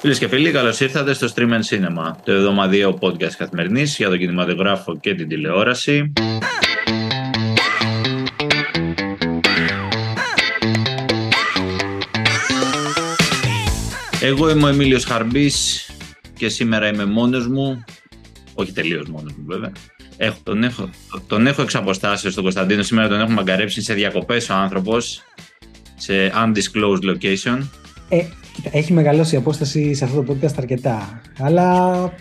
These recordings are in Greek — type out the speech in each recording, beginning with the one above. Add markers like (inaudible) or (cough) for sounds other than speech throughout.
Φίλες και φίλοι, καλώς ήρθατε στο Stream and Cinema, το εβδομαδιαίο podcast καθημερινής για τον κινηματογράφο και την τηλεόραση. Εγώ είμαι ο Εμίλιος Χαρμπής και σήμερα είμαι μόνος μου, όχι τελείως μόνος μου βέβαια. Έχω, τον, έχω, τον έχω εξ αποστάσεως τον Κωνσταντίνο, σήμερα τον έχουμε μαγκαρέψει σε διακοπές ο άνθρωπος, σε undisclosed location. Ε, έχει μεγαλώσει η απόσταση σε αυτό το podcast αρκετά. Αλλά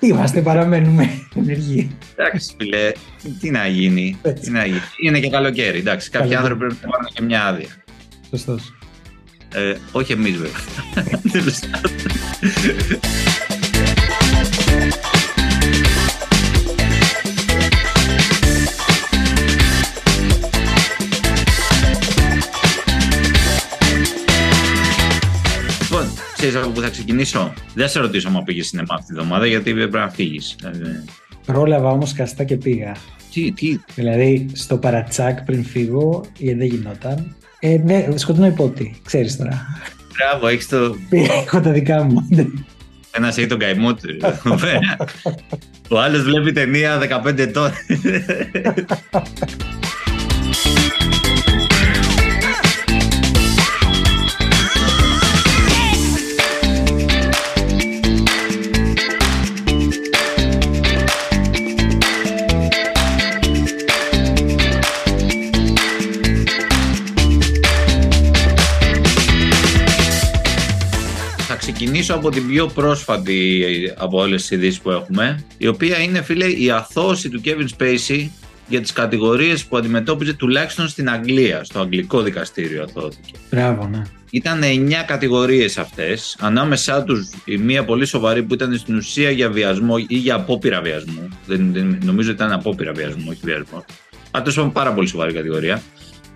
είμαστε, παραμένουμε (laughs) ενεργοί. Εντάξει, φίλε, τι να γίνει. Τι να γίνει. Είναι και καλοκαίρι. Εντάξει, κάποιοι άνθρωποι πρέπει να πάρουν και μια άδεια. Σωστός. Ε, όχι εμείς, βέβαια. (laughs) ξέρεις από πού θα ξεκινήσω; Δεν σε ρωτήσω αν πήγες σινεμά αυτή τη βδομάδα, γιατί πρέπει να φύγεις. Πρόλαβα όμως καστά και πήγα. Τι, τι; Δηλαδή στο παρατσάκ πριν φύγω, γιατί δεν γινόταν. Ε, ναι, σκοτεινό υπότι, ξέρεις τώρα. Μπράβο, έχεις το. Έχω τα δικά μου. Ένα έχει τον καημό του. Ο άλλος βλέπει ταινία 15 ετών. (laughs) ξεκινήσω από την πιο πρόσφατη από όλες τις ειδήσεις που έχουμε, η οποία είναι, φίλε, η αθώωση του Kevin Spacey για τις κατηγορίες που αντιμετώπιζε τουλάχιστον στην Αγγλία, στο αγγλικό δικαστήριο αθώθηκε. Μπράβο, ναι. Ήταν 9 κατηγορίες αυτές, ανάμεσά τους η μία πολύ σοβαρή που ήταν στην ουσία για βιασμό ή για απόπειρα βιασμού. Δεν, δεν, νομίζω ότι ήταν απόπειρα βιασμού, όχι βιασμό. Αλλά τέλος πάρα πολύ σοβαρή κατηγορία.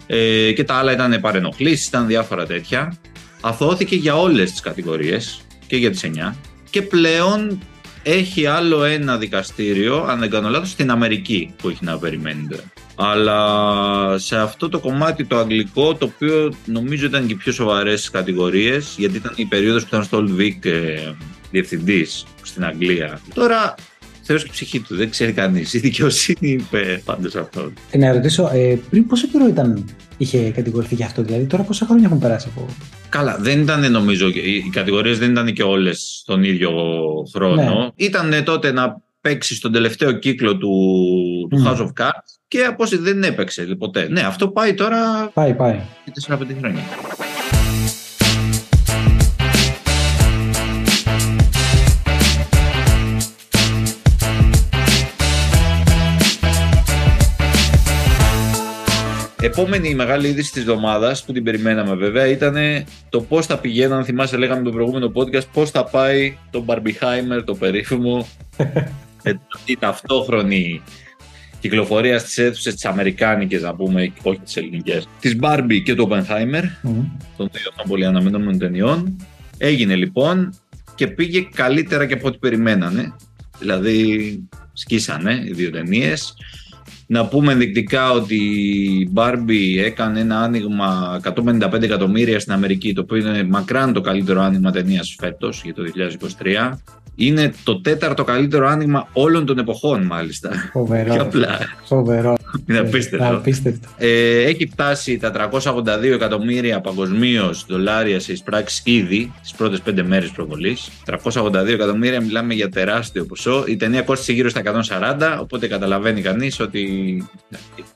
Ε, και τα άλλα ήταν παρενοχλήσεις, ήταν διάφορα τέτοια αθώθηκε για όλες τις κατηγορίες και για τις 9 και πλέον έχει άλλο ένα δικαστήριο, αν δεν κάνω λάθος, στην Αμερική που έχει να περιμένει. Αλλά σε αυτό το κομμάτι το αγγλικό, το οποίο νομίζω ήταν και οι πιο σοβαρές κατηγορίες, γιατί ήταν η περίοδος που ήταν στο Old Vic ε, διευθυντής στην Αγγλία. Τώρα Θεός και η ψυχή του, δεν ξέρει κανείς. Η δικαιοσύνη είπε πάντως αυτό. Ε, να ρωτήσω, ε, πριν πόσο καιρό ήταν, είχε κατηγορηθεί για αυτό, δηλαδή τώρα πόσα χρόνια έχουν περάσει από. Καλά, δεν ήταν νομίζω, οι κατηγορίες δεν ήταν και όλες τον ίδιο χρόνο. Ναι. Ήταν τότε να παίξει στον τελευταίο κύκλο του, του House of Cards και από όσοι δεν έπαιξε ποτέ. Ναι, αυτό πάει τώρα. Πάει, πάει. Και 4-5 χρόνια. Επόμενη μεγάλη είδηση της εβδομάδας που την περιμέναμε βέβαια ήταν το πώς θα πηγαίναν. Θυμάσαι, λέγαμε το προηγούμενο podcast, πώς θα πάει το Barbieheimer, το περίφημο, (laughs) με την ταυτόχρονη κυκλοφορία στις αίθουσες τι Αμερικάνικες, να πούμε, όχι τις ελληνικές, της Barbie και του Oppenheimer, mm. των δύο αυτών πολύ αναμενόμενων ταινιών. Έγινε λοιπόν και πήγε καλύτερα και από ό,τι περιμένανε. Δηλαδή, σκίσανε οι δύο ταινίες. Να πούμε ενδεικτικά ότι η Barbie έκανε ένα άνοιγμα 155 εκατομμύρια στην Αμερική, το οποίο είναι μακράν το καλύτερο άνοιγμα ταινίας φέτος για το 2023. Είναι το τέταρτο καλύτερο άνοιγμα όλων των εποχών, μάλιστα. Φοβερό. (laughs) Και απλά. Φοβερό. Είναι απίστευτο. Απίστευτο. Ε, έχει φτάσει τα 382 εκατομμύρια παγκοσμίως δολάρια σε εισπράξεις ήδη τις πρώτες πέντε μέρες προβολής. 382 εκατομμύρια, μιλάμε για τεράστιο ποσό. Η ταινία κόστησε γύρω στα 140, οπότε καταλαβαίνει κανείς ότι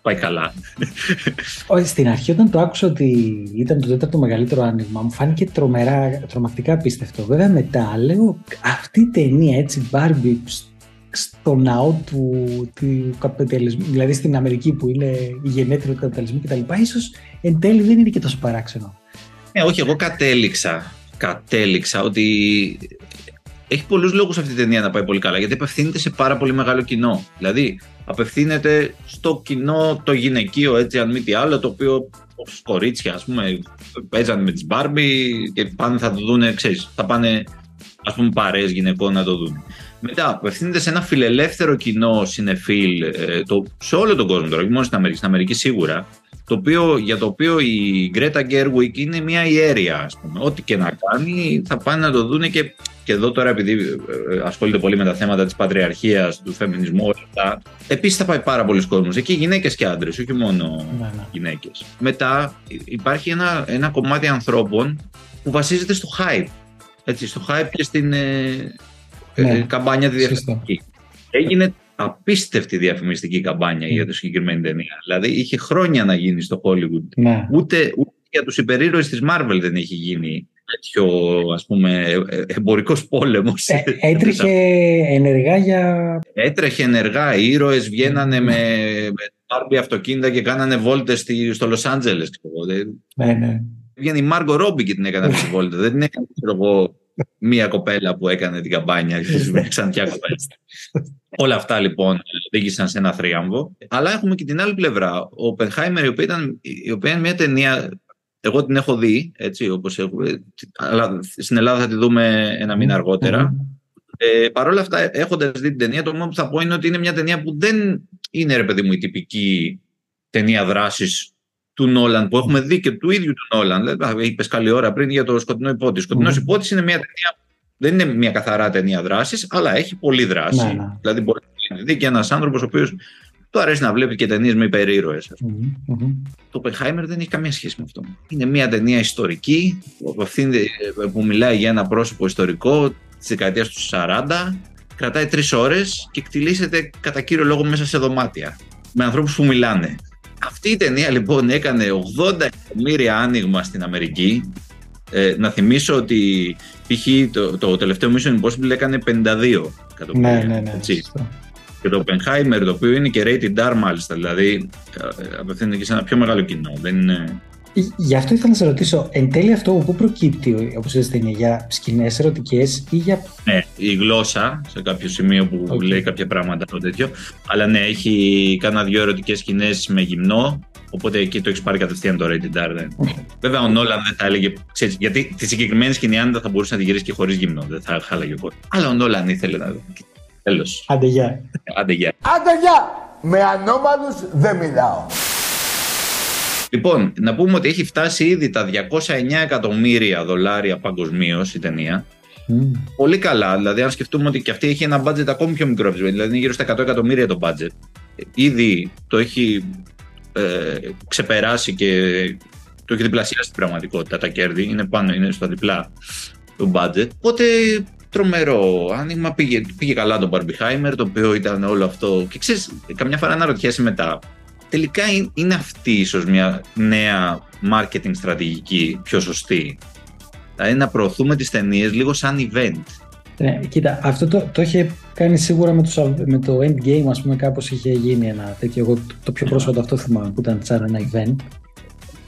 πάει καλά. Όχι, στην αρχή όταν το άκουσα ότι ήταν το τέταρτο μεγαλύτερο άνοιγμα, μου φάνηκε τρομερά, τρομακτικά απίστευτο. Βέβαια μετά λέω αυτή η ταινία έτσι, Barbie, στο ναό του, του καπιταλισμού, δηλαδή στην Αμερική που είναι η γενέτειρα του καπιταλισμού κτλ. ίσως εν τέλει δεν είναι και τόσο παράξενο. Ε, όχι, εγώ κατέληξα, κατέληξα ότι έχει πολλούς λόγους αυτή η ταινία να πάει πολύ καλά. Γιατί απευθύνεται σε πάρα πολύ μεγάλο κοινό. Δηλαδή, απευθύνεται στο κοινό το γυναικείο, έτσι, αν μη τι άλλο, το οποίο ως κορίτσια, ας πούμε, παίζανε με τις Μπάρμπι και πάνε θα το δουν, ξέρεις, θα πάνε ας πούμε παρέες γυναικών να το δουν. Μετά απευθύνεται σε ένα φιλελεύθερο κοινό συνεφίλ ε, το, σε όλο τον κόσμο τώρα, όχι μόνο στην Αμερική, στην Αμερική σίγουρα, το το οποίο, για το οποίο η Greta Gerwig είναι μια ιέρια, ας πούμε. Ό,τι και να κάνει θα πάνε να το δούνε και, και εδώ τώρα επειδή ε, ασχολείται πολύ με τα θέματα της πατριαρχίας, του φεμινισμού, όλα αυτά. Επίσης θα πάει πάρα πολλοί κόσμος. Εκεί γυναίκες και άντρες, όχι μόνο ναι, ναι. γυναίκες. Μετά υπάρχει ένα, ένα κομμάτι ανθρώπων που βασίζεται στο hype. Έτσι, στο hype και στην ε, ε ναι. καμπάνια τη διαφημιστική. Έγινε απίστευτη διαφημιστική καμπάνια για τη συγκεκριμένη ταινία. Δηλαδή είχε χρόνια να γίνει στο Hollywood. Ναι. Ούτε, ούτε για τους υπερήρωες της Marvel δεν έχει γίνει τέτοιο ας πούμε ε, εμπορικός πόλεμος. Ε, έτρεχε ενεργά για... Έτρεχε ενεργά. Οι ήρωες βγαίνανε με, με αυτοκίνητα και κάνανε βόλτες στο Λος Άντζελες. Ναι, ναι. Βγαίνει η Μάργκο Ρόμπι και την έκανε αυτή τη βόλτα. δεν την έκανε εγώ μία κοπέλα που έκανε την καμπάνια και σαν κοπέλα. Όλα αυτά λοιπόν οδήγησαν σε ένα θρίαμβο. Αλλά έχουμε και την άλλη πλευρά. Ο Πενχάιμερ, η οποία, ήταν, η οποία είναι μια ταινία. Εγώ την έχω δει, έτσι, όπως έχουμε, αλλά στην Ελλάδα θα τη δούμε ένα μήνα αργότερα. Ε, Παρ' όλα αυτά, έχοντας δει την ταινία, το μόνο που θα πω είναι ότι είναι μια ταινία που δεν είναι, ρε παιδί μου, η τυπική ταινία δράσης του Νόλαν που έχουμε δει και του ίδιου του Νόλαν. Δηλαδή, είπες καλή ώρα πριν για το σκοτεινό υπότη. Ο σκοτεινός mm. υπότη είναι μια ταινία δεν είναι μια καθαρά ταινία δράσης, αλλά έχει πολλή δράση. Ναι, ναι. Δηλαδή, μπορεί να δει και ένας άνθρωπος ο οποίος του αρέσει να βλέπει και ταινίες με υπερήρωες. Mm-hmm. Το Oppenheimer δεν έχει καμία σχέση με αυτό. Είναι μια ταινία ιστορική, που μιλάει για ένα πρόσωπο ιστορικό της δεκαετίας του 40. Κρατάει τρεις ώρες και εκτιλήσεται κατά κύριο λόγο μέσα σε δωμάτια. Με ανθρώπους που μιλάνε. Αυτή η ταινία λοιπόν έκανε 80 εκατομμύρια άνοιγμα στην Αμερική. Ε, να θυμίσω ότι π.χ. Το, το τελευταίο Mission Impossible έκανε 52 εκατομμύρια. Ναι, ναι, ναι. Και το Oppenheimer, το οποίο είναι και rated R μάλιστα, δηλαδή ε, απευθύνεται και σε ένα πιο μεγάλο κοινό. Δεν είναι... Γι' αυτό ήθελα να σε ρωτήσω, εν τέλει αυτό που προκύπτει, όπως είπατε, είναι για σκηνές ερωτικές ή για. Ναι, η γλώσσα σε κάποιο σημείο που okay. λέει κάποια πράγματα το τέτοιο. Αλλά ναι, έχει κάνα δύο ερωτικές σκηνές με γυμνό. Οπότε εκεί το έχεις πάρει κατευθείαν το rated R. Δεν. Βέβαια, ο Νόλαν δεν θα έλεγε. Ξέρεις, γιατί τη συγκεκριμένη σκηνή, αν δεν θα μπορούσε να τη γυρίσει και χωρίς γυμνό, δεν θα χάλαγε ο Αλλά ο Νόλαν ήθελε να. Τέλος. Άντε γεια. Άντε γεια. Άντε γεια. Με ανώμαλους δεν μιλάω. Λοιπόν, να πούμε ότι έχει φτάσει ήδη τα 209 εκατομμύρια δολάρια παγκοσμίως η ταινία. Mm. Πολύ καλά. Δηλαδή, αν σκεφτούμε ότι και αυτή έχει ένα budget ακόμη πιο μικρό, δηλαδή είναι γύρω στα 100 εκατομμύρια το budget. Ήδη το έχει ε, ξεπεράσει και το έχει διπλασιάσει στην πραγματικότητα τα κέρδη. Είναι πάνω, είναι στο διπλά του budget. Οπότε τρομερό άνοιγμα. Πήγε, πήγε καλά το Barbieheimer, το οποίο ήταν όλο αυτό. Και ξέρεις, καμιά φορά αναρωτιέσαι μετά τελικά είναι αυτή ίσως μια νέα marketing στρατηγική πιο σωστή. Δηλαδή να προωθούμε τις ταινίες λίγο σαν event. Ναι, κοίτα, αυτό το, το είχε κάνει σίγουρα με το, με το Endgame, ας πούμε, κάπως είχε γίνει ένα τέτοιο, εγώ το πιο πρόσφατο αυτό θυμάμαι, που ήταν σαν ένα event.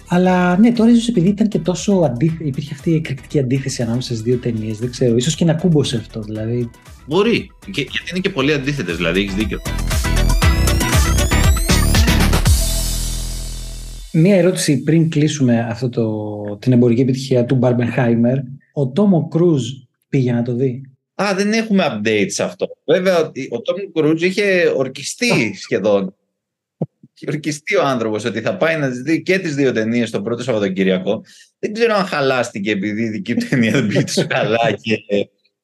Αλλά ναι, τώρα ίσως επειδή ήταν και τόσο αντί... υπήρχε αυτή η εκρηκτική αντίθεση ανάμεσα στις δύο ταινίες, δεν ξέρω, ίσως και να κούμποσε αυτό, δηλαδή. Μπορεί, και, γιατί είναι και πολύ αντίθετες, δηλαδή έχεις δίκιο. Μία ερώτηση πριν κλείσουμε αυτό το, την εμπορική επιτυχία του Barbenheimer. Ο Τόμο Κρούζ πήγε να το δει; Α, δεν έχουμε update σε αυτό. Βέβαια, ο Τόμο Κρούζ είχε ορκιστεί (laughs) σχεδόν. Είχε ορκιστεί ο άνθρωπος ότι θα πάει να δει και τις δύο ταινίες το πρώτο Σαββατοκύριακο. Δεν ξέρω αν χαλάστηκε επειδή η δική του ταινία δεν πήγε τόσο καλά. Και...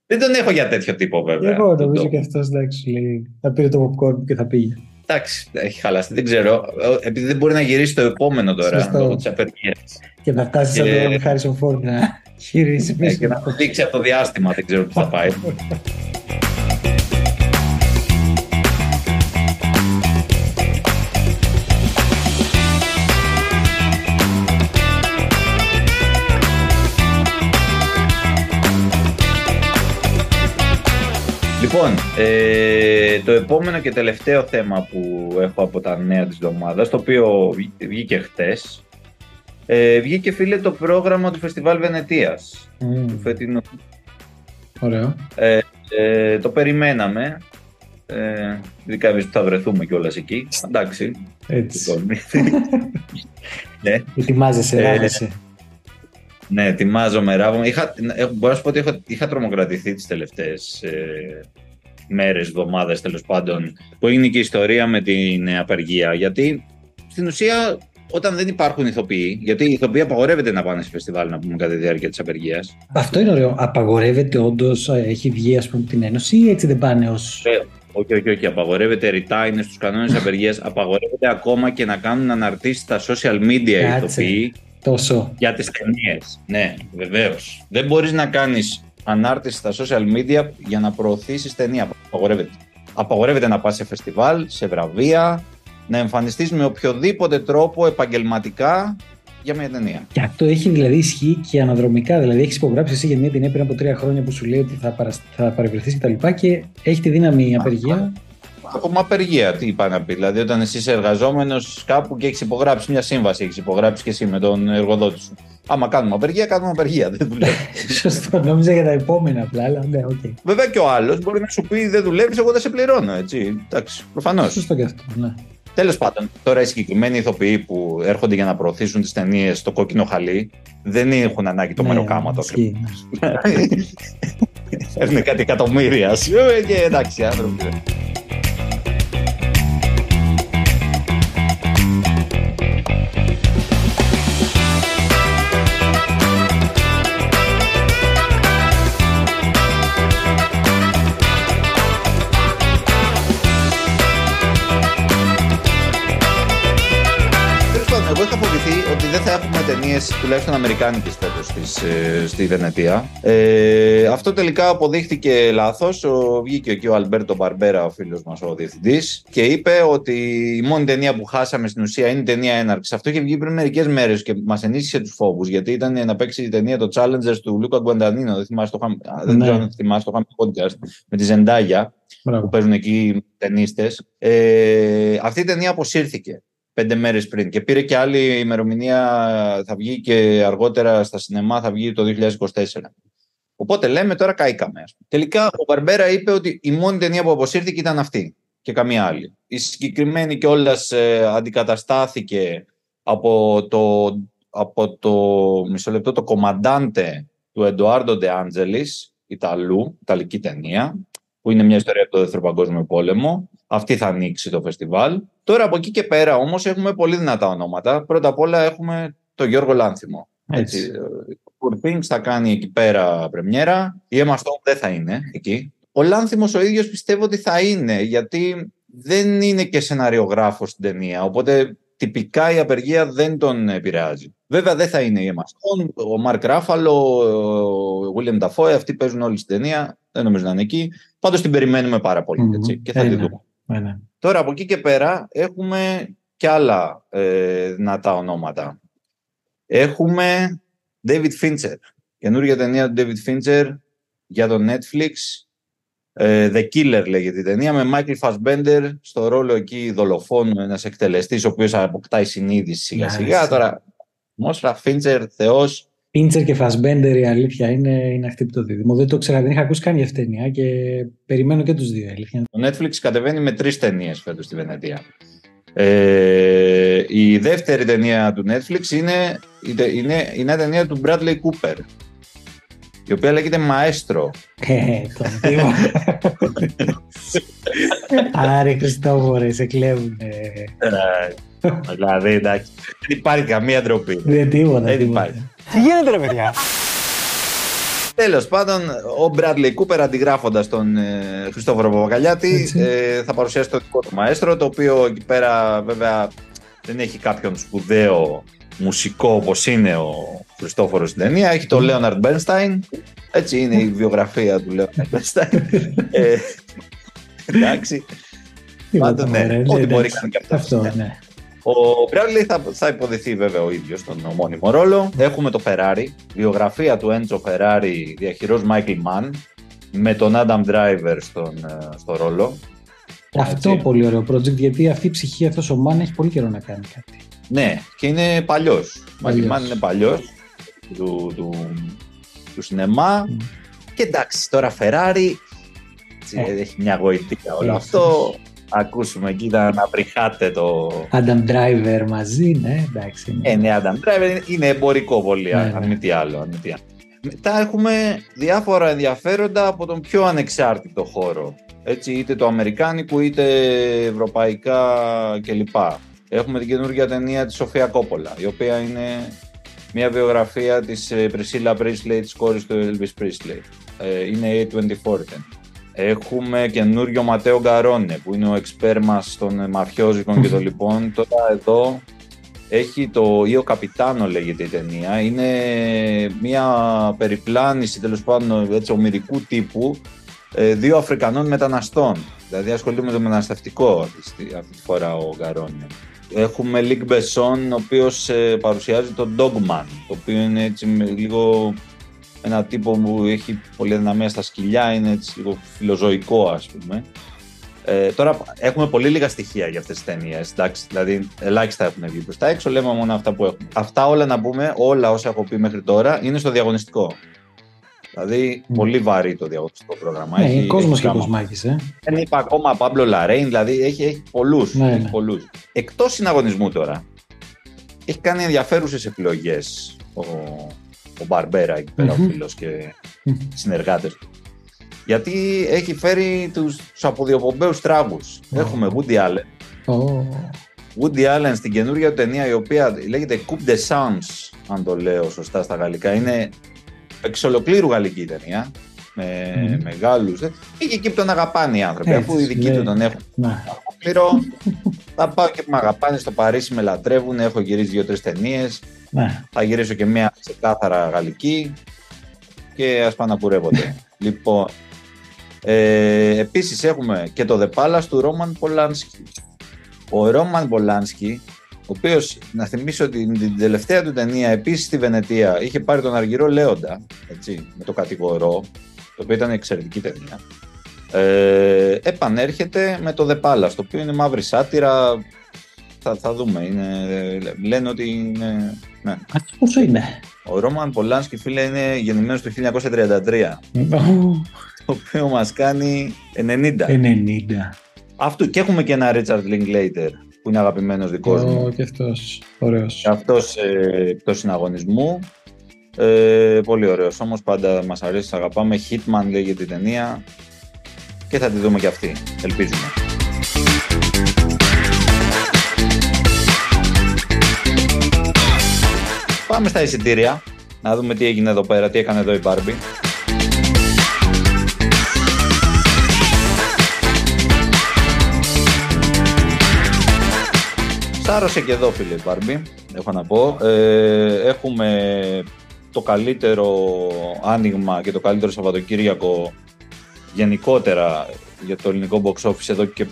Δεν τον έχω για τέτοιο τύπο, βέβαια. Εγώ νομίζω και αυτός εντάξει. Λέει, θα πήρε το popcorn και θα πήγε εντάξει, έχει χαλάσει. Δεν ξέρω. Επειδή δεν μπορεί να γυρίσει το επόμενο τώρα λόγω της απεργίας. Και να φτάσεις και... σαν τον Χάρισον Φόρντ να γυρίσει πίσω. και να το δείξει από το διάστημα, δεν ξέρω τι θα πάει. (laughs) Λοιπόν, ε, το επόμενο και τελευταίο θέμα που έχω από τα νέα της εβδομάδας, το οποίο βγήκε χτες, ε, βγήκε φίλε το πρόγραμμα του Φεστιβάλ Βενετίας, mm. του φετινού. Ωραίο. Ε, ε, το περιμέναμε, ε, ειδικά εμείς που θα βρεθούμε κιόλας εκεί. Εντάξει. Έτσι. Λοιπόν, (laughs) ναι. Ετοιμάζεσαι, ε, ναι, ετοιμάζομαι, ράβομαι. Είχα, ε, μπορώ να σου πω ότι είχα, είχα τρομοκρατηθεί τις τελευταίες ε, μέρες, εβδομάδες τέλος πάντων, που έγινε και η ιστορία με την απεργία. Γιατί στην ουσία όταν δεν υπάρχουν ηθοποιοί, γιατί οι ηθοποιοί απαγορεύεται να πάνε σε φεστιβάλ να πούμε κατά τη διάρκεια της απεργίας. Αυτό είναι ωραίο. Απαγορεύεται όντως, έχει βγει ας πούμε την Ένωση ή έτσι δεν πάνε ω. Όχι, όχι, όχι. Απαγορεύεται ρητά, είναι στους κανόνες απεργίας. Απαγορεύεται ακόμα και να κάνουν αναρτήσεις στα social media οι ηθοποιοί Τόσο. για τις ταινίες. Ναι, βεβαίως. Δεν μπορείς να κάνεις ανάρτηση στα social media για να προωθήσεις ταινία. Απαγορεύεται. Απαγορεύεται να πας σε φεστιβάλ, σε βραβεία, να εμφανιστείς με οποιοδήποτε τρόπο επαγγελματικά για μια ταινία. Και αυτό έχει δηλαδή ισχύει και αναδρομικά. Δηλαδή, έχεις υπογράψει εσύ για μια ταινία πριν από τρία χρόνια που σου λέει ότι θα, παρασ... θα παρευρεθείς κτλ. Και, και έχει τη δύναμη η απεργία. Ακόμα απεργία, τι είπα να πει. Δηλαδή, όταν εσύ είσαι εργαζόμενος κάπου και έχεις υπογράψει μια σύμβαση, έχεις υπογράψει και εσύ με τον εργοδότη σου. Άμα κάνουμε απεργία, κάνουμε απεργία. Δεν δουλεύει. (laughs) Σωστό, νόμιζα για τα επόμενα απλά. Αλλά ναι, okay. Βέβαια και ο άλλος μπορεί να σου πει δεν δουλεύεις, εγώ δεν σε πληρώνω. Έτσι. Εντάξει, προφανώς. Σωστό και αυτό. Ναι. Τέλος πάντων, τώρα οι συγκεκριμένοι ηθοποιοί που έρχονται για να προωθήσουν τις ταινίες στο κόκκινο χαλί δεν έχουν ανάγκη το ναι, μεροκάματο. (laughs) Έχουν κάτι εκατομμύρια. Και εντάξει, άνθρωποι. Έχουμε ταινίε τουλάχιστον αμερικάνικες φέτος στη Βενετία. Ε, αυτό τελικά αποδείχθηκε λάθος. Βγήκε εκεί ο Αλμπέρτο Μπαρμπέρα, ο φίλος μας, ο διευθυντής, και είπε ότι η μόνη ταινία που χάσαμε στην ουσία είναι η ταινία έναρξης. Αυτό είχε βγει πριν μερικές μέρες και μας ενίσχυσε τους φόβους, γιατί ήταν να παίξει η ταινία το Challengers του Λούκα Γκουαντανίνο. Δεν θυμάσαι το ναι. δεν ξέρω αν θυμάσαι το podcast με τη Ζεντάγια. Που παίζουν εκεί ταινίστες. Ε, αυτή η ταινία αποσύρθηκε πέντε μέρες πριν και πήρε και άλλη ημερομηνία, θα βγει και αργότερα στα σινεμά, θα βγει το 2024. Οπότε λέμε τώρα καήκαμε. Τελικά ο Μπαρμπέρα είπε ότι η μόνη ταινία που αποσύρθηκε ήταν αυτή και καμία άλλη. Η συγκεκριμένη κιόλας ε, αντικαταστάθηκε από το, από το μισό λεπτό το κομμαντάντε του Εντοάρντο Ντε Άντζελης, Ιταλού, Ιταλική ταινία, που είναι μια ιστορία από το Δεύτερο Παγκόσμιο Πόλεμο. Αυτή θα ανοίξει το φεστιβάλ. Τώρα από εκεί και πέρα όμως έχουμε πολύ δυνατά ονόματα. Πρώτα απ' όλα έχουμε τον Γιώργο Λάνθιμο. Έτσι. Ο θα κάνει εκεί πέρα πρεμιέρα. Η Emma Stone δεν θα είναι εκεί. Ο Λάνθιμος ο ίδιος πιστεύω ότι θα είναι, γιατί δεν είναι και σεναριογράφος στην ταινία. Οπότε τυπικά η απεργία δεν τον επηρεάζει. Βέβαια δεν θα είναι η Emma Stone, ο Μαρκ Ράφαλο, ο William Dafoe, αυτοί παίζουν όλοι στην ταινία. Δεν νομίζω να είναι εκεί. Πάντως την περιμένουμε πάρα πολύ έτσι, και θα τη δούμε. Ναι. Τώρα από εκεί και πέρα έχουμε και άλλα ε, δυνατά ονόματα. Έχουμε David Fincher. Καινούργια ταινία του David Fincher για το Netflix. Ε, The Killer λέγεται η ταινία με Michael Fassbender στο ρόλο εκεί δολοφόνου, ένας εκτελεστής ο οποίος αποκτάει συνείδηση σιγά σιγά. Τώρα, Μόσρα Fincher, θεός, Πίντσερ και Φασμπέντερ η αλήθεια είναι, είναι αυτή που το δίδυμο. Δεν το ξέρα, δεν είχα ακούσει καν για αυτήν ταινία και περιμένω και του δύο. Αλήθεια. Το Netflix κατεβαίνει με τρει ταινίε φέτο στη Βενετία. Ε, η δεύτερη ταινία του Netflix είναι, είναι, είναι η ταινία του Bradley Cooper η οποία λέγεται Μαέστρο. Ε, Άρε Χριστόφορε, σε κλέβουν. Δηλαδή, εντάξει, δεν υπάρχει καμία ντροπή. Δεν τίποτα. Δεν υπάρχει. Τι γίνεται, ρε παιδιά; Τέλος πάντων, ο Μπράντλι Κούπερ αντιγράφοντας τον ε, Χριστόφορο Παπακαλιάτη ε, θα παρουσιάσει το δικό του μαέστρο, το οποίο εκεί πέρα βέβαια δεν έχει κάποιον σπουδαίο μουσικό όπως είναι ο Χριστόφορος στην ταινία. Έχει τον Λέοναρντ Μπέρνσταϊν. Έτσι είναι η βιογραφία του Λέοναρντ Μπέρνσταϊν. (laughs) ε, εντάξει. Πάντων, ναι, ό,τι μπορεί να κάνει και αυτό. Ναι. Ο Μπράντλι θα, θα υποδηθεί βέβαια ο ίδιος τον ομώνυμο ρόλο. Έχουμε το Ferrari, βιογραφία του Έντσο Ferrari, διαχειρός Michael Mann, με τον Adam Driver στον, ε, στο ρόλο. Αυτό Έτσι. πολύ ωραίο project, γιατί αυτή η ψυχή, αυτός ο Μαν έχει πολύ καιρό να κάνει κάτι. Ναι, και είναι παλιός. Ο Michael Mann είναι παλιός του, του, του σινεμά. Mm. Και εντάξει, τώρα Ferrari ε. έχει μια γοητεία όλο αυτό ακούσουμε εκεί να, να βρυχάτε το... Adam Driver μαζί, ναι, εντάξει. Ναι. Ε, ναι, Adam Driver είναι εμπορικό πολύ, ναι, αν, ναι. μη τι άλλο, αν τι άλλο. Μετά έχουμε διάφορα ενδιαφέροντα από τον πιο ανεξάρτητο χώρο. Έτσι, είτε το αμερικάνικο είτε ευρωπαϊκά κλπ. Έχουμε την καινούργια ταινία της Σοφία Κόπολα, η οποία είναι μια βιογραφία της Priscilla Presley, της κόρης του Elvis Presley. Ε, είναι A24. Έχουμε καινούριο Ματέο Γκαρόνε, που είναι ο εξπέρ μας των μαφιόζικων και των λοιπόν. Τώρα εδώ έχει το «Io Καπιτάνο» λέγεται η ταινία. Είναι μια περιπλάνηση τέλος πάντων έτσι, ομυρικού τύπου ε, δύο Αφρικανών μεταναστών. Δηλαδή ασχολείται με το μεταναστευτικό αυτή, αυτή τη φορά ο Γκαρόνε. Έχουμε Λίκ Μπεσόν, ο οποίος ε, παρουσιάζει τον Dogman, το οποίο είναι έτσι λίγο ένα τύπο που έχει πολύ δυναμία στα σκυλιά, είναι έτσι λίγο φιλοζωικό ας πούμε. Ε, τώρα έχουμε πολύ λίγα στοιχεία για αυτές τις ταινίες, εντάξει, δηλαδή ελάχιστα έχουν βγει προς τα έξω, λέμε μόνο αυτά που έχουμε. Αυτά όλα να πούμε, όλα όσα έχω πει μέχρι τώρα, είναι στο διαγωνιστικό. Δηλαδή, mm. πολύ βαρύ το διαγωνιστικό πρόγραμμα. Ναι, έχει κόσμος και κοσμάκι. Ε. Δεν είπα ακόμα Παύλο Λαρέιν, δηλαδή έχει, έχει πολλούς. Ναι, ναι. Πολλούς. Εκτός συναγωνισμού τώρα, έχει κάνει ενδιαφέρουσες επιλογές ο, ο Μπαρμπέρα εκεί πέρα, mm-hmm. ο φίλος και συνεργάτες του. Γιατί έχει φέρει τους αποδιοπομπαίους τράγου. Oh. Έχουμε Woody Allen. Oh. Woody Allen στην καινούργια ταινία η οποία λέγεται Coupe de Sams, αν το λέω σωστά στα γαλλικά. Είναι εξ ολοκλήρου γαλλική ταινία. Με mm. μεγάλους. Και εκεί που τον αγαπάνε οι άνθρωποι. αφού οι δικοί ναι. του τον έχουν. Ναι. θα πάω και που με αγαπάνε στο Παρίσι, με λατρεύουν. Έχω γυρίσει δύο-τρεις ταινίες. Ναι. Θα γυρίσω και μία ξεκάθαρα γαλλική. Και ας πάνε να πουρεύονται. (laughs) λοιπόν. Ε, Επίσης έχουμε και το The Palace του Ρόμαν Πολάνσκι. Ο Ρόμαν Πολάνσκι ο οποίος, να θυμίσω ότι την τελευταία του ταινία, επίσης στη Βενετία, είχε πάρει τον Αργυρό Λέοντα, έτσι, με το κατηγορό, το οποίο ήταν εξαιρετική ταινία. Ε, επανέρχεται με το Δεπάλα, το οποίο είναι μαύρη σάτυρα. Θα, θα δούμε. Είναι, λένε ότι είναι. Ναι. Αυτό πόσο είναι; Ο Ρόμαν Πολάνσκι, φίλε, είναι γεννημένος το 1933. το οποίο μας κάνει 90. 90. Αυτού και έχουμε και ένα Richard Linklater που είναι αγαπημένος δικός μου. Και αυτός. Ωραίος. Και αυτός ε, εκτός συναγωνισμού. Ε, πολύ ωραίος. Όμως πάντα μας αρέσει, αγαπάμε. Hitman λέγεται η ταινία. Και θα τη δούμε και αυτή. Ελπίζουμε. Πάμε στα εισιτήρια. Να δούμε τι έγινε εδώ πέρα, τι έκανε εδώ η Barbie. Σάρωσε και εδώ φίλε Μπάρμπι, έχω να πω. Ε, έχουμε το καλύτερο άνοιγμα και το καλύτερο Σαββατοκύριακο γενικότερα για το ελληνικό box office εδώ και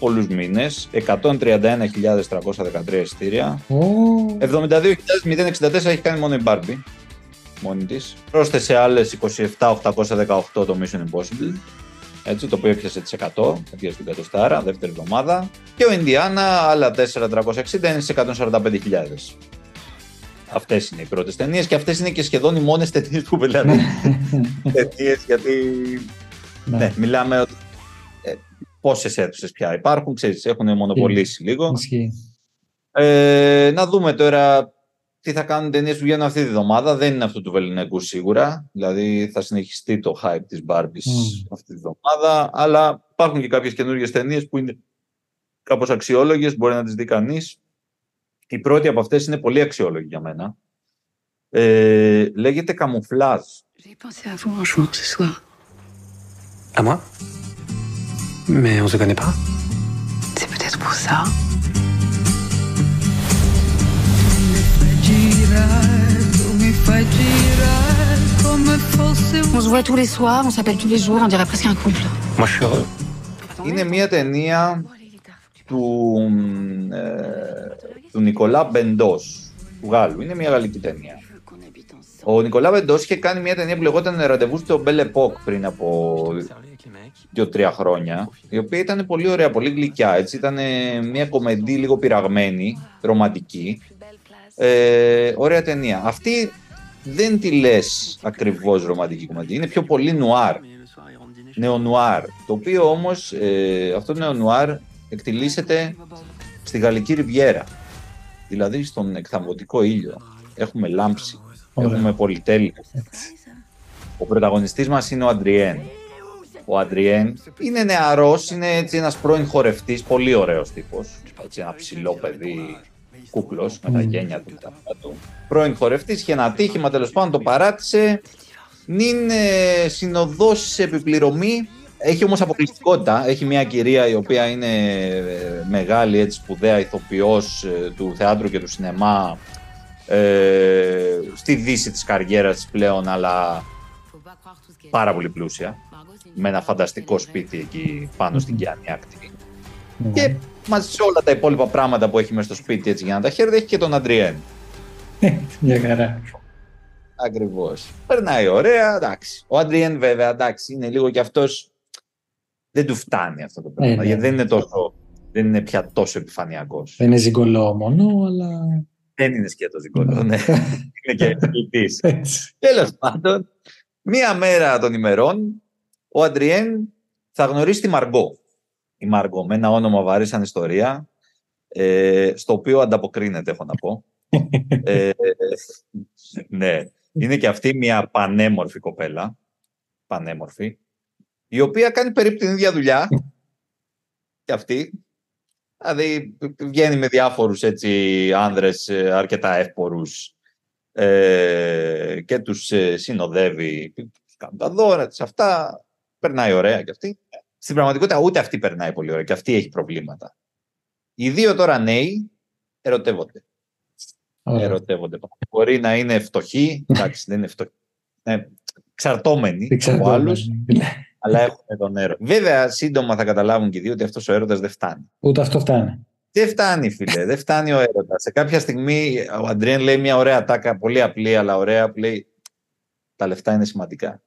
πολλούς μήνες. 131.313 εισιτήρια. Oh. 72.064 έχει κάνει μόνο η Barbie. Μόνη της. Πρόσθεσε άλλες 27.818 το Mission Impossible έτσι, το οποίο έπιασε τις 100, έπιασε την κατοστάρα, δεύτερη εβδομάδα. Και ο Ινδιάνα, άλλα 4.360, είναι σε 145.000. Αυτές είναι οι πρώτες ταινίες και αυτές είναι και σχεδόν οι μόνες ταινίες που μιλάμε. (laughs) ταινίες, γιατί. Ναι, ναι μιλάμε. Ε, Πόσες αίθουσες πια υπάρχουν, ξέρεις, έχουν μονοπολίσει λίγο. Ε, να δούμε τώρα τι θα κάνουν ταινίες που βγαίνουν αυτή τη βδομάδα. Δεν είναι αυτό του Βεληνικού σίγουρα. Δηλαδή θα συνεχιστεί το hype της Barbie mm. αυτή τη βδομάδα. Αλλά υπάρχουν και κάποιες καινούργιες ταινίες που είναι κάπως αξιόλογες, μπορεί να τις δει κανείς. Η πρώτη από αυτές είναι πολύ αξιόλογη για μένα. Ε, λέγεται Καμουφλάζ. J'ai pensé à vous un jour ce soir. À moi; Mais on se connaît pas. C'est peut-être pour ça. On se voit tous les soirs, on s'appelle tous les jours, on dirait presque un couple. Moi, je suis heureux. Είναι μια ταινία του, ε, του Νικολά Μπεντό, του Γάλλου. Είναι μια γαλλική ταινία. Ο Νικολά Μπεντό είχε κάνει μια ταινία που λεγόταν Ραντεβού στο Belle Époque πριν από δύο-τρία χρόνια, η οποία ήταν πολύ ωραία, πολύ γλυκιά. Έτσι. Ήταν μια κομμεντή λίγο πειραγμένη, ρομαντική. Ε, ωραία ταινία. Αυτή δεν τη λες ακριβώς ρομαντική κομμάτι. Είναι πιο πολύ νουάρ. Νεονουάρ. Το οποίο όμως ε, αυτό το νεονουάρ εκτιλήσεται στη Γαλλική Ριβιέρα. Δηλαδή στον εκθαμβωτικό ήλιο. Έχουμε λάμψη. Έχουμε πολυτέλεια. Ο πρωταγωνιστής μας είναι ο Αντριέν. Ο Αντριέν. Είναι νεαρός, είναι έτσι ένας πρώην χορευτής, πολύ ωραίος τύπος. Έτσι ένα ψηλό παιδί, κούκλος, με τα γένια του. τα πάντα του. Πρώην χορευτής, είχε ένα ατύχημα, τέλος πάντων το παράτησε. Νυν ε, συνοδός σε επιπληρωμή. Έχει όμως αποκλειστικότητα. Έχει μια κυρία η οποία είναι ε, μεγάλη, έτσι σπουδαία ηθοποιός ε, του θεάτρου και του σινεμά ε, στη δύση της καριέρας της πλέον, αλλά πάρα πολύ πλούσια, με ένα φανταστικό σπίτι εκεί πάνω στην Κιάνη Άκτη. Και μαζί σε όλα τα υπόλοιπα πράγματα που έχει μέσα στο σπίτι έτσι για να τα χαίρεται, έχει και τον Αντριέν. Μια χαρά. Ακριβώς. Περνάει ωραία, εντάξει. Ο Αντριέν, βέβαια, εντάξει, είναι λίγο κι αυτός. Δεν του φτάνει αυτό το πράγμα. Ε, ναι. Γιατί δεν είναι, τόσο, δεν είναι πια τόσο επιφανειακός. Δεν είναι ζυγκολό μόνο, αλλά. Δεν είναι σκέτο ζυγκολό, ναι. είναι και ποιητή. Έτσι. Τέλος πάντων, μία μέρα των ημερών, ο Αντριέν θα γνωρίσει τη Μαργκό. Η Μαργκό, με ένα όνομα βαρύ σαν ιστορία, ε, στο οποίο ανταποκρίνεται, έχω να πω. ε, ναι, είναι και αυτή μια πανέμορφη κοπέλα, πανέμορφη, η οποία κάνει περίπου την ίδια δουλειά και αυτή. Δηλαδή βγαίνει με διάφορους έτσι άνδρες ε, αρκετά εύπορους ε, και τους ε, συνοδεύει, τους κάνουν τα δώρα της αυτά, περνάει ωραία και αυτή. Στην πραγματικότητα ούτε αυτή περνάει πολύ ωραία και αυτή έχει προβλήματα. Οι δύο τώρα νέοι ερωτεύονται. Ωραία. Ερωτεύονται. Μπορεί να είναι φτωχοί, εντάξει δεν είναι φτωχοί, είναι εξαρτώμενοι από Εξαρτώμενοι. άλλους, αλλά έχουν τον έρωτα. Βέβαια, σύντομα θα καταλάβουν και οι δύο ότι αυτός ο έρωτας δεν φτάνει. Ούτε αυτό φτάνει. Δεν φτάνει, φίλε. δεν φτάνει ο έρωτας. Σε κάποια στιγμή ο Αντριέν λέει μια ωραία τάκα, πολύ απλή αλλά ωραία, που λέει Τα λεφτά είναι σημαντικά.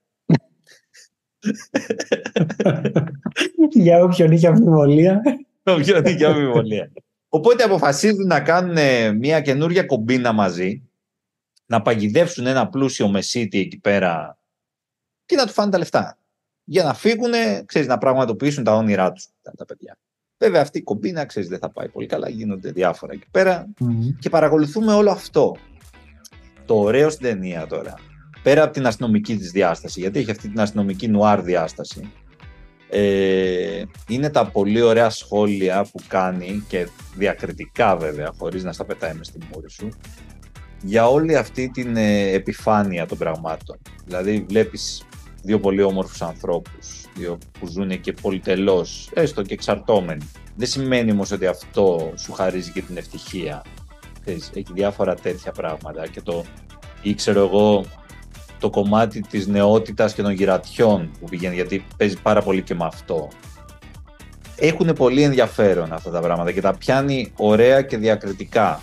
Για όποιον είχε αμφιβολία. Ποιο είναι και αμφιβολία. Οπότε αποφασίζουν να κάνουν ε, μια καινούρια κομπίνα μαζί, να παγιδεύσουν ένα πλούσιο μεσίτη εκεί πέρα και να του φάνε τα λεφτά. Για να φύγουν, ξέρεις, να πραγματοποιήσουν τα όνειρά τους τα, τα παιδιά. Βέβαια αυτή η κομπίνα, ξέρεις, δεν θα πάει πολύ καλά, γίνονται διάφορα εκεί πέρα Μμμ. και παρακολουθούμε όλο αυτό. Το ωραίο στην ταινία τώρα, πέρα από την αστυνομική της διάσταση, γιατί έχει αυτή την αστυνομική νουάρ διάσταση, ε, είναι τα πολύ ωραία σχόλια που κάνει και διακριτικά βέβαια, χωρίς να στα πετάει μες στη μούρη σου, για όλη αυτή την ε, επιφάνεια των πραγμάτων. Δηλαδή βλέπεις δύο πολύ όμορφους ανθρώπους, δύο που ζουν και πολυτελώς, έστω και εξαρτώμενοι. Δεν σημαίνει όμως ότι αυτό σου χαρίζει και την ευτυχία. Ξέρεις, έχει διάφορα τέτοια πράγματα και το ή ξέρω εγώ το κομμάτι της νεότητας και των γυρατιών που πηγαίνει γιατί παίζει πάρα πολύ και με αυτό. Έχουν πολύ ενδιαφέρον αυτά τα πράγματα και τα πιάνει ωραία και διακριτικά.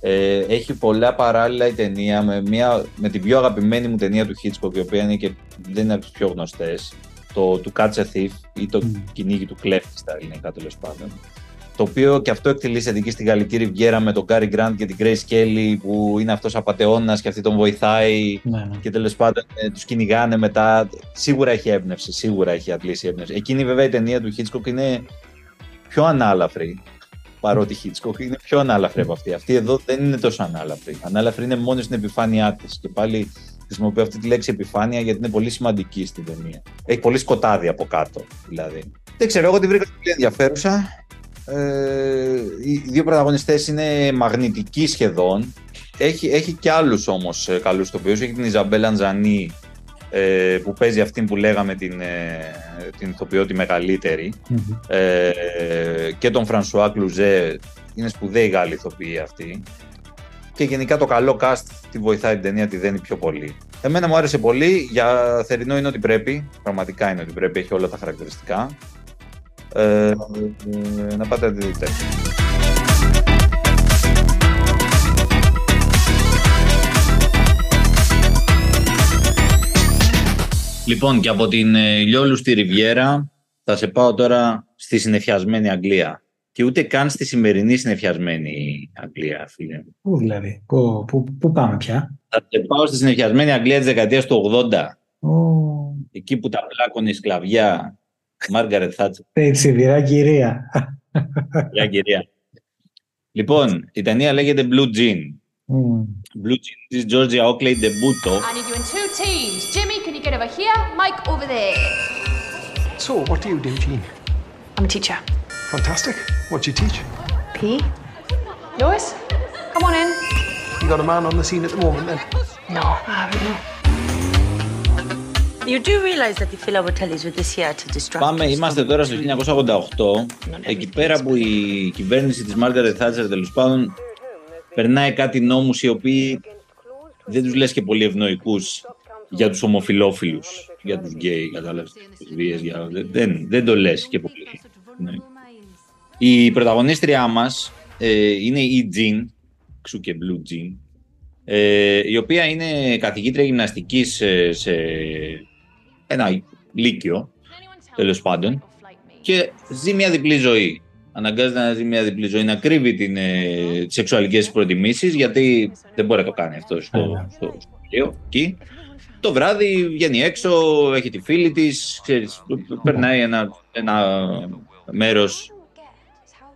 Ε, έχει πολλά παράλληλα η ταινία με, μια, με την πιο αγαπημένη μου ταινία του Hitchcock η οποία είναι και δεν είναι από τις πιο γνωστές το του Catch a Thief ή το Μμ. κυνήγι του κλέφτη στα ελληνικά τέλος πάντων. Το οποίο και αυτό εκτυλίσσεται εκεί στη Γαλλική Ριβιέρα με τον Κάρι Γκραντ και την Grace Kelly που είναι αυτός απατεώνας και αυτή τον βοηθάει Ναι, ναι. και τέλος πάντων ε, τους κυνηγάνε μετά. Σίγουρα έχει έμπνευση, σίγουρα έχει αντλήσει έμπνευση. Εκείνη βέβαια η ταινία του Hitchcock είναι πιο ανάλαφρη. Παρότι Hitchcock είναι πιο ανάλαφρη από αυτή. Αυτή εδώ δεν είναι τόσο ανάλαφρη. Ανάλαφρη είναι μόνο στην επιφάνειά της. Και πάλι χρησιμοποιώ αυτή τη λέξη επιφάνεια γιατί είναι πολύ σημαντική στην ταινία. Έχει πολύ σκοτάδι από κάτω, δηλαδή. Δεν ξέρω, εγώ την βρήκα πολύ ενδιαφέρουσα. Ε, οι δύο πρωταγωνιστές είναι μαγνητικοί σχεδόν. Έχει, έχει και άλλους όμως ε, καλούς τοπίους. Έχει την Ιζαμπέλα Αντζανή ε, που παίζει αυτή που λέγαμε την, ε, την ηθοποιό τη μεγαλύτερη Μμμ. ε, και τον Φρανσουά Κλουζέ είναι σπουδαίοι Γάλλοι ηθοποιοί αυτοί και γενικά το καλό cast τη βοηθάει την ταινία, τη δένει πιο πολύ. Εμένα μου άρεσε πολύ, για θερινό είναι ότι πρέπει, πραγματικά είναι ότι πρέπει, έχει όλα τα χαρακτηριστικά. Ε, ε, να πάτε να τη δείτε. Λοιπόν, και από την ε, Λιόλου στη Ριβιέρα θα σε πάω τώρα στη συνεφιασμένη Αγγλία. Και ούτε καν στη σημερινή συνεφιασμένη Αγγλία, φίλε. μου. Πού δηλαδή, πού, πού, πού πάμε πια; Θα σε πάω στη συνεφιασμένη Αγγλία της δεκαετίας του 80. Ω, Εκεί που τα πλάκωνε η σκλαβιά. Μάργαρετ Θάτσερ, η σιδηρά κυρία. μια κυρία. Λοιπόν, η ταινία λέγεται Blue Jean. Μμ. Blue Jean της Georgia Oakley Debuto. I need you in two teams. Jimmy, can you get over here? Mike, over there. So, what do you do, Jean? I'm a teacher. Fantastic. What do you teach? P. Lois, come on in. You got a man on the scene at the moment then? No, I haven't. No. You do realize that the Philobotelis were this year to distract Πάμε, us είμαστε from- τώρα στο 1988, εκεί πέρα που η κυβέρνηση της Μάργαρετ Θάτσερ τέλος πάντων περνάει κάτι νόμους οι οποίοι δεν τους λες και πολύ ευνοϊκούς για τους ομοφιλόφιλους, για τους γκέι, κατάλαβες, τις βίες, για... δεν, δεν το λες και πολύ. Ναι. Η πρωταγωνίστριά μας ε, είναι η Jean, ξου και Blue Jean, ε, η οποία είναι καθηγήτρια γυμναστικής σε, σε ένα λύκειο, τέλος πάντων, και ζει μια διπλή ζωή. Αναγκάζεται να ζει μια διπλή ζωή, να κρύβει την, ε, τις σεξουαλικές της προτιμήσεις, γιατί δεν μπορεί να το κάνει αυτό στο, Βέβαια. στο, στο σχολείο, εκεί. Το βράδυ βγαίνει έξω, έχει τη φίλη της, ξέρεις, περνάει ένα, ένα μέρος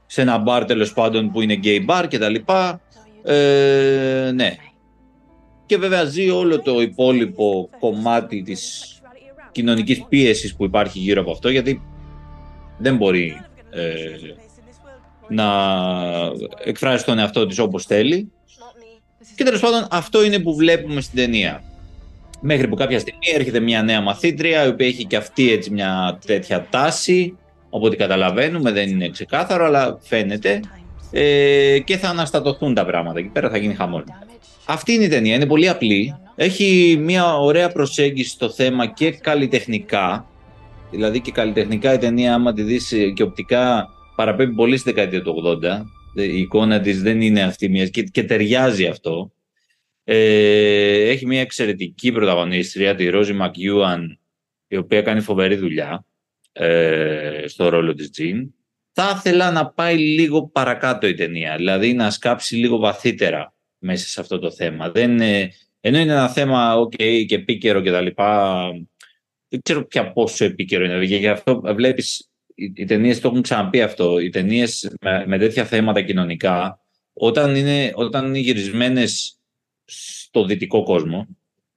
σε ένα μπαρ τέλος πάντων που είναι gay bar και τα λοιπά. Ε, ναι. Και βέβαια ζει όλο το υπόλοιπο κομμάτι της κοινωνικής πίεσης που υπάρχει γύρω από αυτό γιατί δεν μπορεί ε, να εκφράσει τον εαυτό της όπως θέλει και τέλος πάντων αυτό είναι που βλέπουμε στην ταινία. Μέχρι που κάποια στιγμή έρχεται μια νέα μαθήτρια η οποία έχει και αυτή έτσι μια τέτοια τάση από ό,τι καταλαβαίνουμε δεν είναι ξεκάθαρο αλλά φαίνεται ε, και θα αναστατωθούν τα πράγματα εκεί πέρα θα γίνει χαμόλ. Αυτή είναι η ταινία, είναι πολύ απλή. Έχει μια ωραία προσέγγιση στο θέμα και καλλιτεχνικά. Δηλαδή και καλλιτεχνικά η ταινία, άμα τη δεις ε, και οπτικά, παραπέμπει πολύ στη δεκαετία του 80. Ε, Η εικόνα της δεν είναι αυτή μιας και, και ταιριάζει αυτό. Ε, έχει μια εξαιρετική πρωταγωνίστρια, τη Ρόζι Μακιούαν, η οποία κάνει φοβερή δουλειά ε, στο ρόλο της Τζιν. Θα ήθελα να πάει λίγο παρακάτω η ταινία, δηλαδή να σκάψει λίγο βαθύτερα μέσα σε αυτό το θέμα. Δεν, ε, ενώ είναι ένα θέμα ok και επίκαιρο και τα λοιπά, δεν ξέρω πια πόσο επίκαιρο είναι. Και γι' αυτό βλέπεις, οι, οι ταινίες το έχουν ξαναπεί αυτό, οι ταινίες με, με τέτοια θέματα κοινωνικά, όταν είναι, όταν είναι γυρισμένες στο δυτικό κόσμο,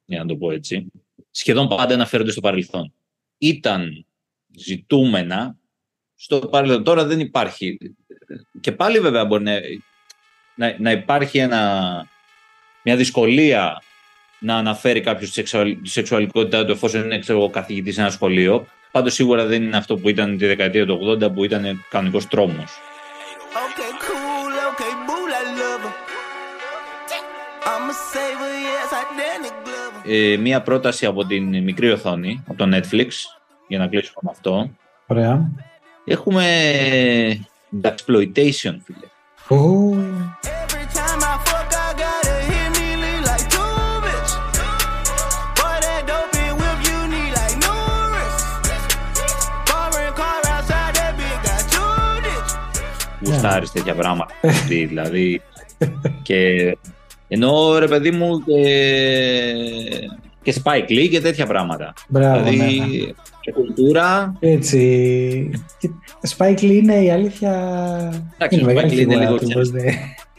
για να το πω έτσι, σχεδόν πάντα αναφέρονται στο παρελθόν. Ήταν ζητούμενα στο παρελθόν. Τώρα δεν υπάρχει. Και πάλι βέβαια μπορεί να, να, να υπάρχει ένα, μια δυσκολία να αναφέρει κάποιος τη σεξουαλ, τη σεξουαλικότητά του εφόσον είναι ξέρω, καθηγητής σε ένα σχολείο. Πάντως σίγουρα δεν είναι αυτό που ήταν τη δεκαετία του 80 που ήταν κανονικός τρόμος. Okay, cool, okay, boo, I love her. I'm a saver, yes, I Danny Glover. Ε, μία πρόταση από την μικρή οθόνη, από το Netflix, για να κλείσουμε με αυτό. Ωραία. Έχουμε exploitation, φίλε. Ω, ditch. γουστάρεις τέτοια πράγματα. δηλαδή, δηλαδή, και ενώ ρε παιδί μου και, και Spike Lee και τέτοια πράγματα. Μπράβο, δηλαδή ναι, ναι. και κουλτούρα. Έτσι. Και Spike Lee είναι η αλήθεια. Εντάξει, είναι ο μεγάλη Spike Lee είναι φιγούρα λίγο του, ξέρεις. πώς δεν-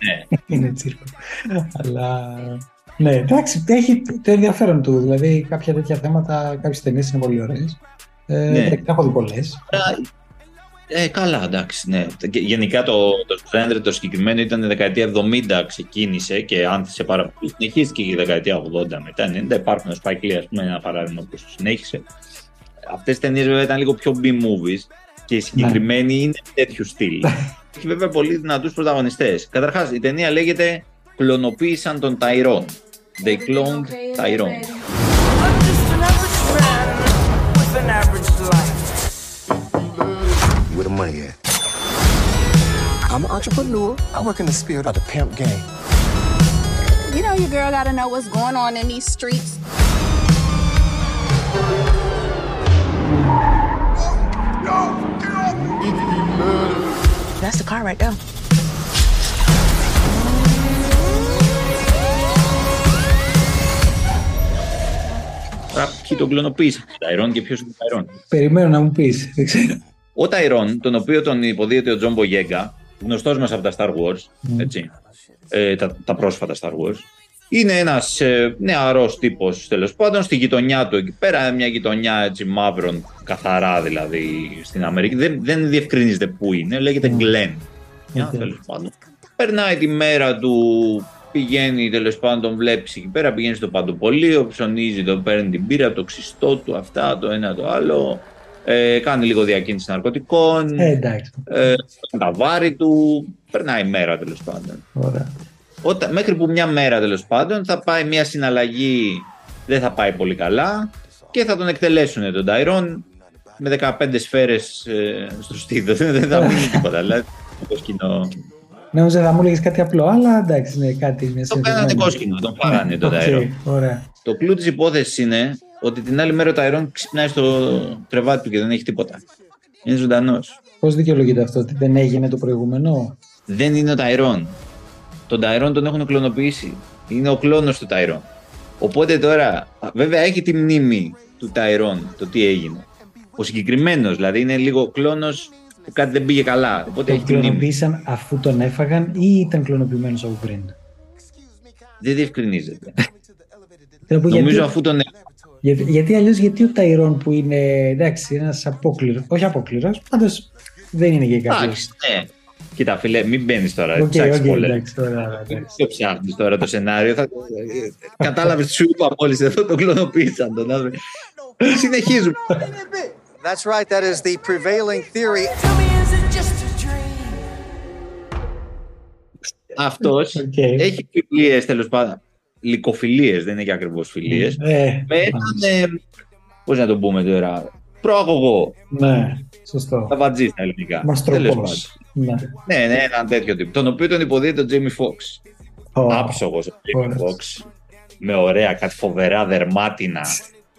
Ναι. είναι τσίρκο. Αλλά. Ναι, εντάξει, έχει το ενδιαφέρον του. Δηλαδή, κάποια τέτοια θέματα, κάποιες ταινίες είναι πολύ ωραίες. Ε, Ναι. εντάξει, Έχω δει πολλές. Ε, καλά, εντάξει, ναι. Και γενικά το, το genre το συγκεκριμένο ήταν η δεκαετία 70 ξεκίνησε και άνθησε πάρα πολύ. Συνεχίστηκε και η δεκαετία 80 μετά 90. Υπάρχουν ο Spike Lee, ας πούμε, ένα παράδειγμα που το συνέχισε. Αυτές οι ταινίες βέβαια ήταν λίγο πιο B-movies και η συγκεκριμένη είναι τέτοιου στυλ. (laughs) Έχει βέβαια πολύ δυνατούς πρωταγωνιστές. Καταρχάς, η ταινία λέγεται «Κλωνοποίησαν τον Ταϊρόν». They cloned Tyrone. money at? I'm an entrepreneur. I work in the spirit of the pimp game. You know your girl gotta know what's going on in these streets. That's the car right there. Τώρα, ποιοι τον κλωνοποίησαν, τον Ταϊρόν και ποιος είναι ο Ταϊρόν. Περιμένω να μου πει. Δεν ξέρω. Ο Ταϊρόν, τον οποίο τον υποδύεται ο Τζον Μπογιέγκα, γνωστός μας από τα Star Wars, έτσι, ε, τα, τα πρόσφατα Star Wars, Είναι ένας ε, νεαρός τύπος τέλος πάντων στη γειτονιά του εκεί πέρα, μια γειτονιά έτσι μαύρων καθαρά δηλαδή στην Αμερική. Δεν, δεν διευκρινίζεται πού είναι, λέγεται Glen. Μια, Οκ. τέλος πάντων. Περνάει τη μέρα του, πηγαίνει τέλος πάντων, τον βλέπεις εκεί πέρα, πηγαίνει στο παντοπολείο, ψωνίζει, τον παίρνει την πύρα, το ξυστό του, αυτά, το ένα το άλλο. Ε, κάνει λίγο διακίνηση ναρκωτικών. Ε, εντάξει. ε, τα βάρη του. Περνάει η μέρα τέλος πάντων. Ωραία. Όταν, μέχρι που μια μέρα τέλος πάντων θα πάει μια συναλλαγή, δεν θα πάει πολύ καλά και θα τον εκτελέσουν τον Ταϊρόν με 15 σφαίρες ε, στο στήθος. (laughs) δεν θα μείνει τίποτα. (laughs) Δηλαδή, το σκηνικό. Νόμιζα θα μου έλεγε κάτι απλό, αλλά εντάξει, είναι κάτι. Μια Το κάνανε κόσκινο, τον φάγανε τον (laughs) Οκ, Ταϊρόν. Ωραία. Το κλου της υπόθεσης είναι ότι την άλλη μέρα ο Ταϊρόν ξυπνάει στο κρεβάτι του και δεν έχει τίποτα. Είναι ζωντανός. Πώς δικαιολογείται αυτό, ότι δεν έγινε το προηγούμενο; Δεν είναι ο Ταϊρόν. Τον Ταϊρόν τον έχουν κλωνοποιήσει. Είναι ο κλώνος του Ταϊρόν. Οπότε τώρα, βέβαια έχει τη μνήμη του Ταϊρόν, το τι έγινε. Ο συγκεκριμένος, δηλαδή είναι λίγο κλώνος που κάτι δεν πήγε καλά. Οπότε Τον έχει τη μνήμη. κλωνοποίησαν αφού τον έφαγαν ή ήταν κλωνοποιημένος από πριν; Δεν διευκρινίζεται. Θέλω να πω, Νομίζω γιατί, αφού τον γιατί, γιατί αλλιώς γιατί ο Ταϊρόν που είναι εντάξει, ένας απόκληρος, όχι απόκληρος, πάντως δεν είναι και κάποιος. Εντάξει, ναι. Κοίτα, φίλε, μην μπαίνεις τώρα. Οκ, ψάξεις οκ, πολλές. εντάξει, ωραία, ωραία, εντάξει. Δεν ψάχνεις τώρα το σενάριο. Θα... Κατάλαβες τι σου είπα μόλις εδώ, τον κλωνοποίησαν τον άνθρωπο. Συνεχίζουμε. That's right. That is the prevailing theory. Αυτός Οκ. έχει φιλίες τέλος πάντων. Λυκοφιλίες, δεν είναι και ακριβώς φιλίες. Ε, με έναν. Πώς να το πούμε τώρα. Προαγωγό. ναι, σωστό. Νταβατζή στα ελληνικά. Τέλος Μαστροπός. πάντων. Ναι. Ναι, ναι, έναν τέτοιο τύπο. Τον οποίο τον υποδύεται ο Τζέιμι Φοξ. Ω, Άψογος ο Τζέιμι Ωραίος. Φοξ. Με ωραία, κάτι φοβερά δερμάτινα.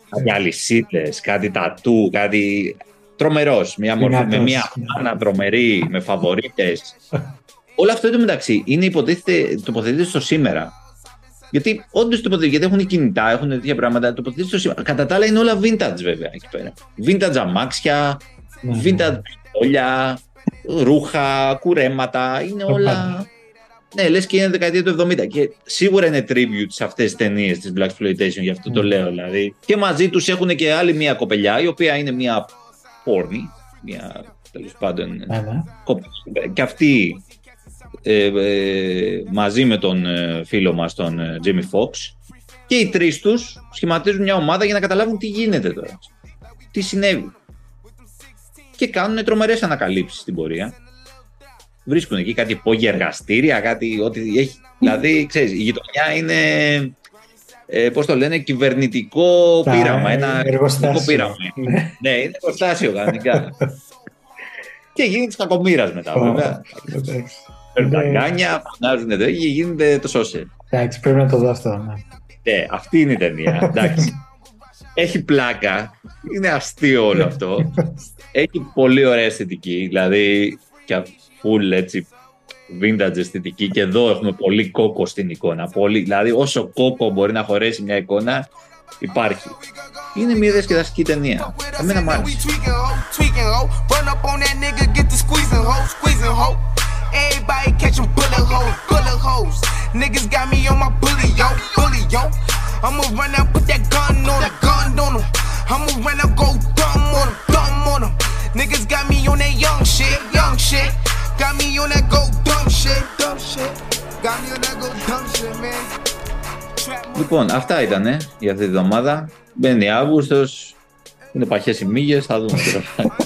Κάτι αλυσίδες, κάτι τατού, κάτι. Τρομερός. Μια μορφή, με Δυνατός. μια μάνα τρομερή, με φαβορίτες. (laughs) Όλο αυτό εντωμεταξύ είναι υποτίθεται, τοποθετείται στο σήμερα. Γιατί όντως τοποθετείται, γιατί έχουν κινητά, έχουν τέτοια πράγματα. Τοποθετείται στο σήμερα. Κατά τα άλλα είναι όλα vintage βέβαια εκεί πέρα. Vintage αμάξια, Ναι, vintage πιστόλια, ρούχα, κουρέματα. Είναι Τα όλα. πάντα. Ναι, λες και είναι δεκαετία του 70. Και σίγουρα είναι tribute σε αυτές τις ταινίες της Black Exploitation, γι' αυτό το Ναι. λέω δηλαδή. Και μαζί τους έχουν και άλλη μια κοπελιά, η οποία είναι μια πόρνη. Μια τέλος πάντων ναι, ναι. κοπελιά. Και αυτή ε, ε, μαζί με τον ε, φίλο μας τον ε, Jamie Foxx και οι τρεις τους σχηματίζουν μια ομάδα για να καταλάβουν τι γίνεται τώρα. Τι συνέβη. Και κάνουν τρομερές ανακαλύψεις στην πορεία. Βρίσκουν εκεί κάτι υπόγεια εργαστήρια, κάτι ό,τι έχει. Δηλαδή, ξέρεις, η γειτονιά είναι, ε, πώς το λένε, κυβερνητικό Τα πείραμα. Ένα εργοστάσιο. πείραμα. Ναι. Ναι, είναι εργοστάσιο κανονικά. (laughs) και γίνεται τη κακομοίρας μετά, Ω, βέβαια. Εντάξει. Παίρνουν τα Ναι. γκάνια, φωνάζουν εδώ και γίνεται το σώσε. Εντάξει, πρέπει να το δω αυτό. Ναι. Ναι, αυτή είναι η ταινία. Εντάξει. (laughs) Έχει πλάκα. Είναι αστείο όλο αυτό. Έχει πολύ ωραία αισθητική. Δηλαδή, και full έτσι vintage αισθητική. Και εδώ έχουμε πολύ κόκο στην εικόνα. Πολύ, δηλαδή, όσο κόκο μπορεί να χωρέσει μια εικόνα, υπάρχει. Είναι μια διασκεδαστική ταινία. Εμένα μου άρεσε. Tweaking ho, tweaking ho. Run up on that nigga, get the squeezing ho, squeezing ho. Everybody catching bullet holes, bullet holes. Niggas got me on my bully yo, bully yo. I'ma run out, put that gun on him, gun on him. I'ma run out, go dumb on him, dumb on him. Niggas got me on that young shit, young shit. Got me on that go dumb shit, dumb shit. Got me on that go dumb shit, man. Trap Λοιπόν, αυτά ήταν για αυτή τη βδομάδα. Μπαίνει Αύγουστο. Είναι παχέ οι μύγε. Θα δούμε τώρα.